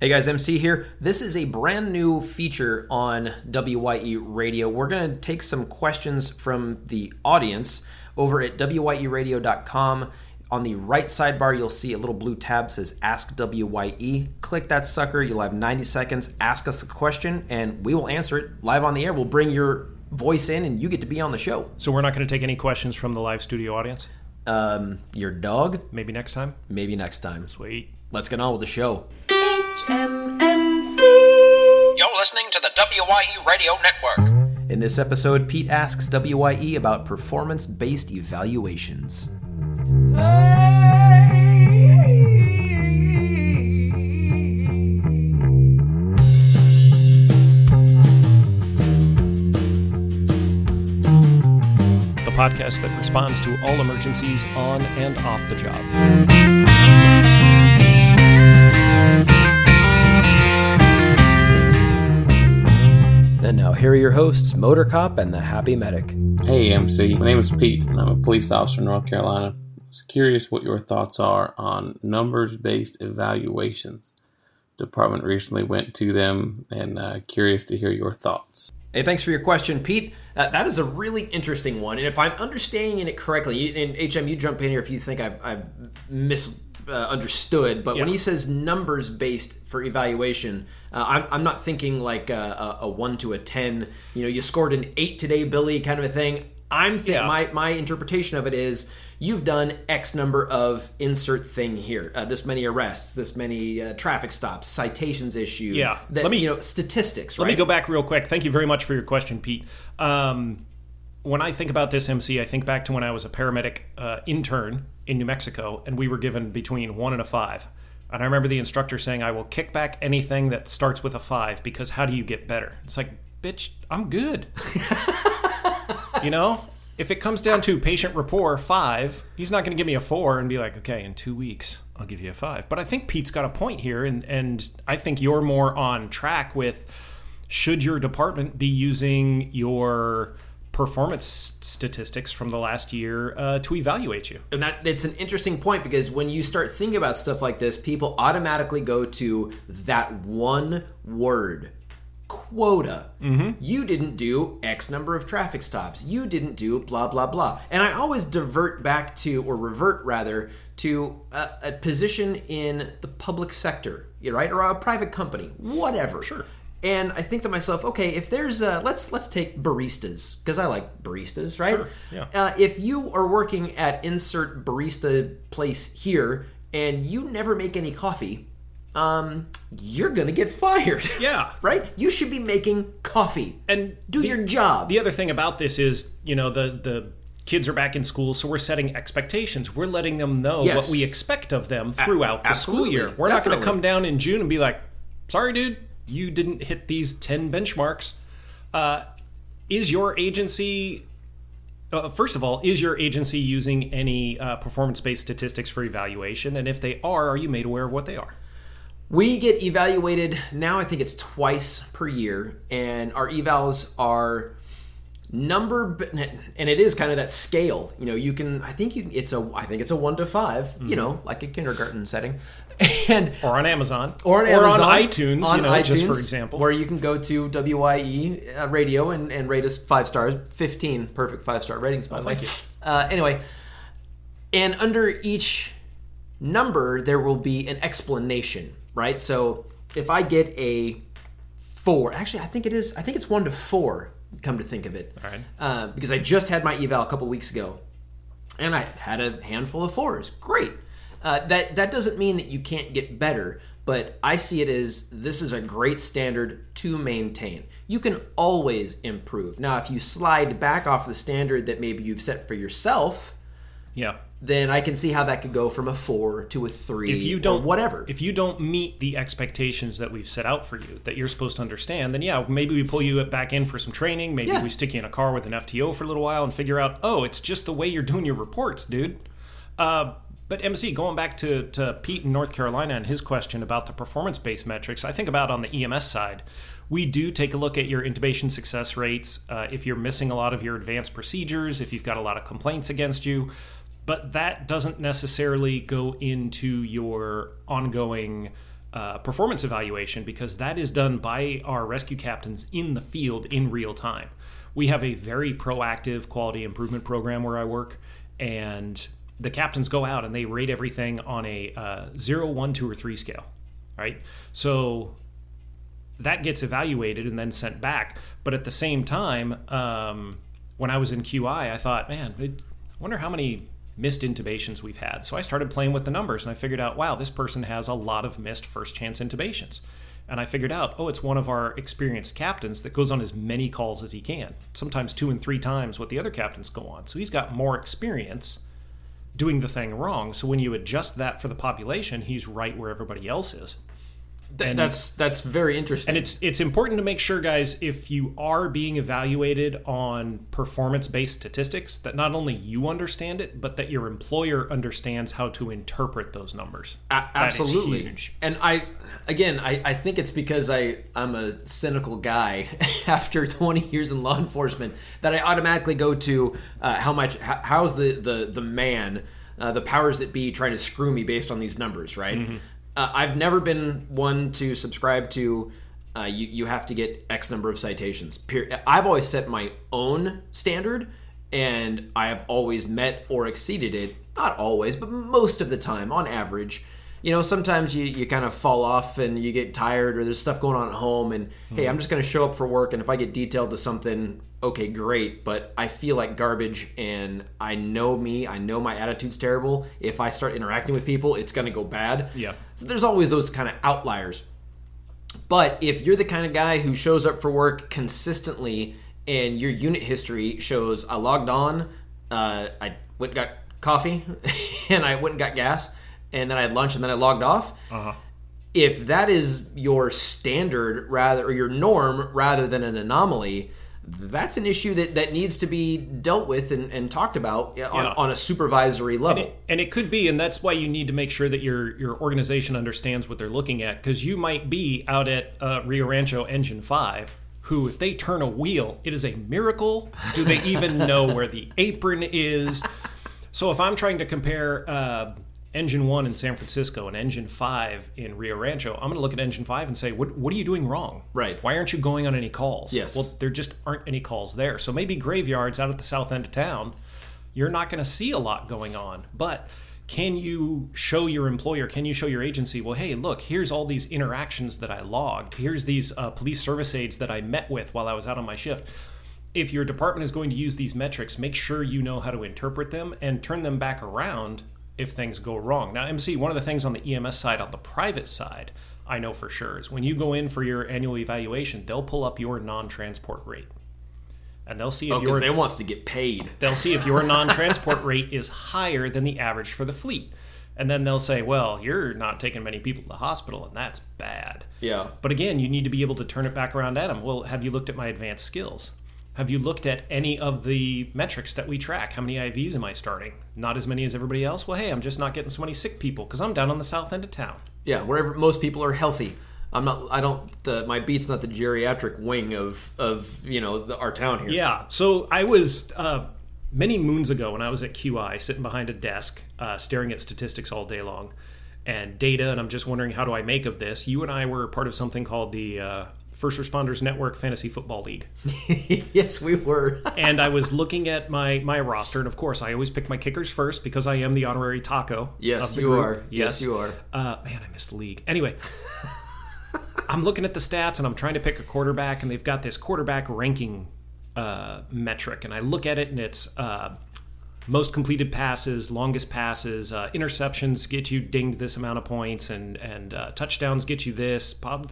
Hey guys, MC here. This is a brand new feature on WYE Radio. We're going to take some questions from the audience over at WYERadio.com. On the right sidebar, you'll see a little blue tab says Ask WYE. Click that sucker. You'll have 90 seconds. Ask us a question, and we will answer it live on the air. We'll bring your voice in, and you get to be on the show. So we're not going to take any questions from the live studio audience. Um, your dog? Maybe next time. Maybe next time. Sweet. Let's get on with the show. HMMC. You're listening to the WYE Radio Network. In this episode, Pete asks WYE about performance based evaluations. The podcast that responds to all emergencies on and off the job. And now, here are your hosts, Motor Cop and the Happy Medic. Hey MC, my name is Pete and I'm a police officer in North Carolina. I was curious what your thoughts are on numbers based evaluations. Department recently went to them and uh, curious to hear your thoughts. Hey, thanks for your question, Pete. Uh, that is a really interesting one. And if I'm understanding it correctly, you, and HM, you jump in here if you think I've, I've misunderstood, but when he says numbers based for evaluation, uh, I'm, I'm not thinking like a, a, a 1 to a 10. You know, you scored an 8 today, Billy, kind of a thing. I'm th- Yeah. my, my interpretation of it is you've done X number of insert thing here, uh, this many arrests, this many uh, traffic stops, citations issued. Yeah. That, Let me- you know, statistics, Let right? me go back real quick. Thank you very much for your question, Pete. Um, when I think about this MC, I think back to when I was a paramedic uh, intern in New Mexico, and we were given between one and a five. And I remember the instructor saying, "I will kick back anything that starts with a five because how do you get better?" It's like, bitch, I'm good. you know, if it comes down to patient rapport five, he's not going to give me a four and be like, okay, in two weeks I'll give you a five. But I think Pete's got a point here, and and I think you're more on track with should your department be using your performance statistics from the last year uh, to evaluate you? and that it's an interesting point because when you start thinking about stuff like this, people automatically go to that one word quota. Mm-hmm. You didn't do X number of traffic stops. You didn't do blah blah blah. And I always divert back to, or revert rather, to a, a position in the public sector, right, or a private company, whatever. Sure. And I think to myself, okay, if there's uh, let's let's take baristas because I like baristas, right? Sure, yeah. Uh, if you are working at insert barista place here and you never make any coffee, um, you're gonna get fired. Yeah. right. You should be making coffee And do the- your job. The other thing about this is, you know, the the kids are back in school, so we're setting expectations. We're letting them know Yes. what we expect of them throughout the school year. We're not gonna come down in June and be like, "Sorry, dude, you didn't hit these ten benchmarks." Uh, is your agency uh, first of all, is your agency using any uh, performance-based statistics for evaluation? And if they are, are you made aware of what they are? We get evaluated now. I think it's twice per year, and our evals are number, and it is kind of that scale. You know, you can. I think you. It's a. I think it's a one to 5 Mm-hmm. You know, like a kindergarten setting, and Or on Amazon, or on Amazon, iTunes, on you know, just for example. where you can go to WYE uh, radio and, and rate us five stars, fifteen perfect five star ratings. By the way, thank you. Uh, anyway, and under each number there will be an explanation, right? So if I get a four, actually I think it is. I think it's one to four. Come to think of it, All right. uh, because I just had my eval a couple weeks ago, and I had a handful of fours. Great. Uh, that that doesn't mean that you can't get better, but I see it as this is a great standard to maintain. You can always improve. Now, if you slide back off the standard that maybe you've set for yourself, yeah. Then I can see how that could go from a four to a three. if you don't whatever. if you don't meet the expectations that we've set out for you that you're supposed to understand then yeah maybe we pull you back in for some training maybe Yeah. we stick you in a car with an fto for a little while and figure out oh it's just the way you're doing your reports dude uh, but MC, going back to, to Pete in North Carolina and his question about the performance based metrics, I think about on the EMS side, we do take a look at your intubation success rates. Uh, if you're missing a lot of your advanced procedures, if you've got a lot of complaints against you, but that doesn't necessarily go into your ongoing uh, performance evaluation because that is done by our rescue captains in the field in real time. We have a very proactive quality improvement program where I work, and the captains go out and they rate everything on a uh, 0, 1, 2, or 3 scale, right? So that gets evaluated and then sent back. But at the same time, um, when I was in QI, I thought, man, I wonder how many missed intubations we've had. So I started playing with the numbers and I figured out, wow, this person has a lot of missed first chance intubations. And I figured out, oh, it's one of our experienced captains that goes on as many calls as he can, sometimes two and three times what the other captains go on. So he's got more experience doing the thing wrong. So when you adjust that for the population, he's right where everybody else is. Th- that's that's very interesting. And it's it's important to make sure, guys, if you are being evaluated on performance-based statistics, that not only you understand it, but that your employer understands how to interpret those numbers. A- absolutely and i again I, I think it's because i i'm a cynical guy after 20 years in law enforcement that i automatically go to uh, how much how, how's the the the man uh, the powers that be trying to screw me based on these numbers right Mm-hmm. Uh, i've never been one to subscribe to uh, you, you have to get x number of citations i've always set my own standard and I have always met or exceeded it. Not always, but most of the time, on average. You know, sometimes you, you kind of fall off and you get tired or there's stuff going on at home, and hey, I'm just going to show up for work, and if I get detailed to something, okay, great, but I feel like garbage, and I know me, I know my attitude's terrible. If I start interacting with people, it's going to go bad. Yeah. So there's always those kind of outliers. But if you're the kind of guy who shows up for work consistently and your unit history shows I logged on, uh, I went and got coffee, and I went and got gas, and then I had lunch, and then I logged off. If that is your standard rather or your norm rather than an anomaly, that's an issue that, that needs to be dealt with and, and talked about on, Yeah. on a supervisory level. And it could be, and that's why you need to make sure that your your organization understands what they're looking at, because you might be out at uh, Rio Rancho Engine Five, who, if they turn a wheel, it is a miracle. Do they even know where the apron is? So if I'm trying to compare uh, Engine One in San Francisco and Engine Five in Rio Rancho, I'm going to look at Engine Five and say, "What what are you doing wrong? Right. Why aren't you going on any calls? Yes. Well, there just aren't any calls there. So maybe graveyards out at the south end of town, you're not going to see a lot going on. But can you show your employer, can you show your agency, well, hey, look, here's all these interactions that I logged. Here's these uh, police service aides that I met with while I was out on my shift. If your department is going to use these metrics, make sure you know how to interpret them and turn them back around if things go wrong. Now, MC, one of the things on the EMS side, on the private side, I know for sure is when you go in for your annual evaluation, they'll pull up your non transport rate. And they'll see if oh, because your they wants to get paid. they'll see if your non-transport rate is higher than the average for the fleet and then they'll say well you're not taking many people to the hospital and that's bad Yeah. but again you need to be able to turn it back around at them well have you looked at my advanced skills have you looked at any of the metrics that we track how many ivs am i starting not as many as everybody else well hey i'm just not getting so many sick people because i'm down on the south end of town Yeah, wherever most people are healthy. I'm not. I don't. Uh, my beat's not the geriatric wing of of you know the, our town here. Yeah. So I was uh, many moons ago when I was at QI, sitting behind a desk, uh, staring at statistics all day long and data, and I'm just wondering how do I make of this. You and I were part of something called the uh, First Responders Network Fantasy Football League, yes, we were. and I was looking at my my roster, and of course I always pick my kickers first because I am the honorary taco. yes, of the you group. are. Yes, you are. Uh, man, I missed the league. Anyway, I'm looking at the stats and I'm trying to pick a quarterback, and they've got this quarterback ranking uh, metric, and I look at it and it's uh, most completed passes, longest passes, uh, interceptions get you dinged this amount of points, and and uh, touchdowns get you this. Pop,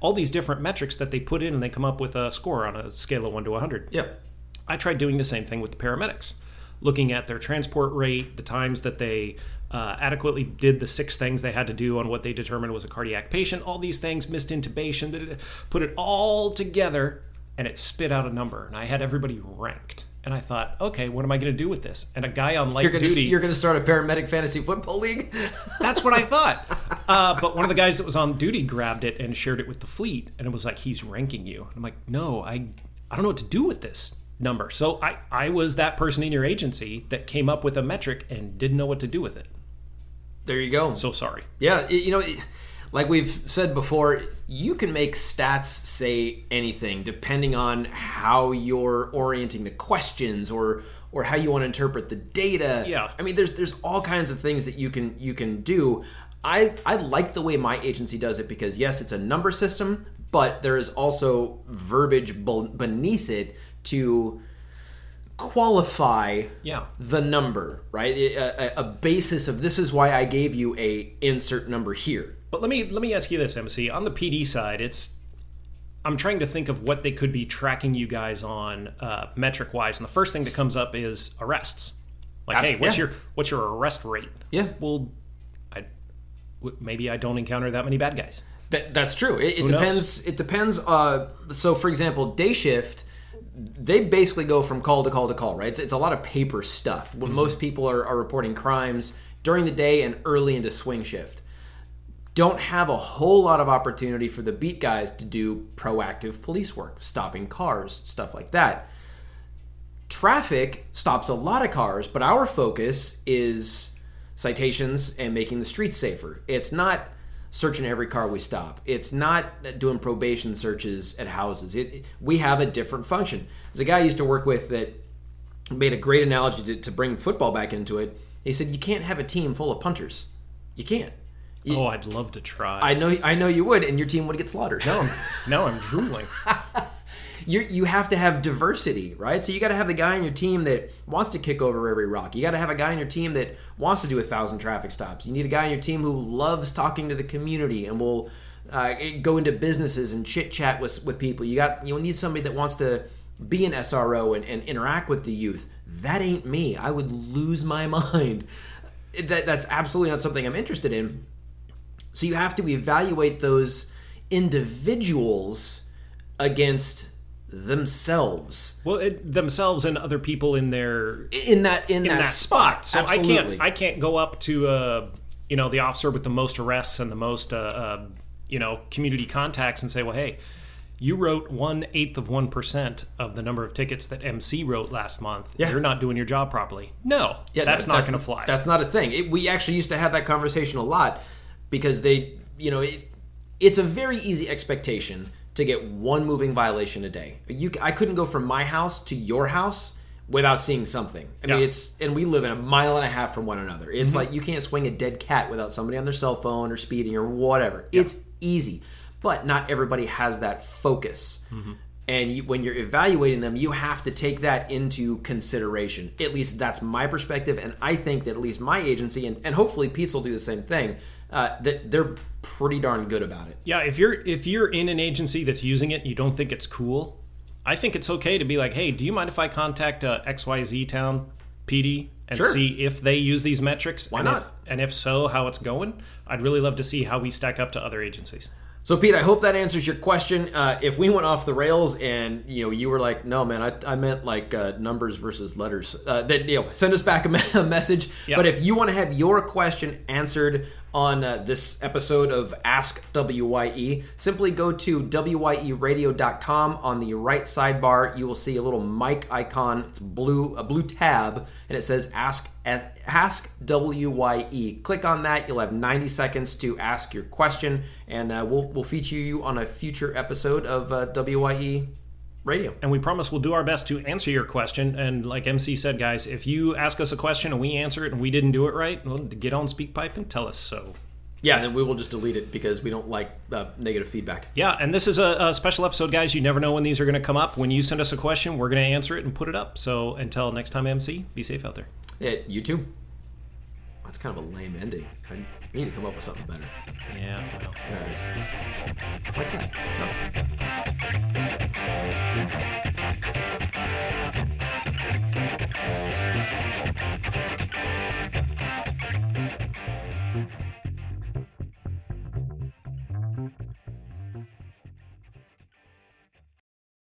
all these different metrics that they put in, and they come up with a score on a scale of one to 100. Yep. I tried doing the same thing with the paramedics, looking at their transport rate, the times that they uh, adequately did the six things they had to do on what they determined was a cardiac patient, all these things, missed intubation, put it all together, and it spit out a number. And I had everybody ranked. And I thought, okay, what am I going to do with this? And a guy on light You're gonna duty. you're gonna start a paramedic fantasy football league. That's what I thought. Uh, but one of the guys that was on duty grabbed it and shared it with the fleet, and it was like he's ranking you. I'm like, no, I, I don't know what to do with this number. So I, I was that person in your agency that came up with a metric and didn't know what to do with it. there you go. So sorry. Yeah, you know, like we've said before, you can make stats say anything depending on how you're orienting the questions or or how you want to interpret the data. Yeah. I mean, there's there's all kinds of things that you can you can do. I I like the way my agency does it because yes, it's a number system, but there is also verbiage beneath it to qualify Yeah. the number, right? A, a, a basis of this is why I gave you a insert number here. But let me let me ask you this, MC. On the PD side, it's I'm trying to think of what they could be tracking you guys on uh, metric wise, and the first thing that comes up is arrests. Like, Uh, hey, what's yeah. your what's your arrest rate? Yeah. Well, I w- maybe I don't encounter that many bad guys. That, that's true. It, it depends. knows? It depends. Uh, so, for example, day shift, they basically go from call to call to call, right? It's, it's a lot of paper stuff. When most people are, are reporting crimes during the day and early into swing shift, don't have a whole lot of opportunity for the beat guys to do proactive police work, stopping cars, stuff like that. Traffic stops a lot of cars, but our focus is citations and making the streets safer. It's not searching every car we stop. It's not doing probation searches at houses. It, we have a different function. There's a guy I used to work with that made a great analogy to, to bring football back into it. He said, "You can't have a team full of punters. You can't. You- Oh, I'd love to try. I know, I know you would, and your team would get slaughtered. No, I'm, now I'm drooling. you you have to have diversity, right? So you got to have the guy on your team that wants to kick over every rock. You got to have a guy on your team that wants to do a thousand traffic stops. You need a guy on your team who loves talking to the community and will uh, go into businesses and chit chat with with people. You got you'll need somebody that wants to be an SRO and, and interact with the youth. That ain't me. I would lose my mind. That that's absolutely not something I'm interested in. So you have to evaluate those individuals against themselves Well, it, themselves and other people in their in that in, in that, spot. So Absolutely. I can't I can't go up to uh, you know the officer with the most arrests and the most uh, uh, you know community contacts and say, well, hey, you wrote one eighth of one percent of the number of tickets that MC wrote last month. Yeah. You're not doing your job properly. No, Yeah, that's that- not going to fly. That's not a thing. It, we actually used to have that conversation a lot because they, you know, it, it's a very easy expectation to get one moving violation a day. You, I couldn't go from my house to your house without seeing something. I mean, Yeah. it's and we live in a mile and a half from one another. It's mm-hmm. like you can't swing a dead cat without somebody on their cell phone or speeding or whatever. It's easy, but not everybody has that focus. Mm-hmm. And you, when you're evaluating them, you have to take that into consideration. At least that's my perspective, and I think that at least my agency, and, and hopefully Pete's will do the same thing. Uh, that they're pretty darn good about it. Yeah, if you're if you're in an agency that's using it and you don't think it's cool, I think it's okay to be like, hey, do you mind if I contact uh, XYZ town PD and Sure. see if they use these metrics? Why and not? If, and if so, how it's going? I'd really love to see how we stack up to other agencies. So, Pete, I hope that answers your question. Uh, if we went off the rails and you know you were like, "No, man, I, I meant like uh, numbers versus letters," uh, then you know send us back a message. Yep. But if you want to have your question answered on uh, this episode of Ask WYE, simply go to wyeradio.com. On the right sidebar, you will see a little mic icon. It's blue, a blue tab, and it says Ask Ask WYE. Click on that. You'll have 90 seconds to ask your question, and uh, we'll we'll feature you on a future episode of uh, WYE Radio. And we promise we'll do our best to answer your question. And like MC said, guys, if you ask us a question and we answer it and we didn't do it right, well, get on SpeakPipe and tell us so. Yeah, and then we will just delete it because we don't like uh, negative feedback. Yeah, and this is a, a special episode, guys. You never know when these are going to come up. When you send us a question, we're going to answer it and put it up. So until next time, MC, be safe out there. Yeah, you too. That's kind of a lame ending. I need to come up with something better. Yeah, well. All right. Like that. Thank you.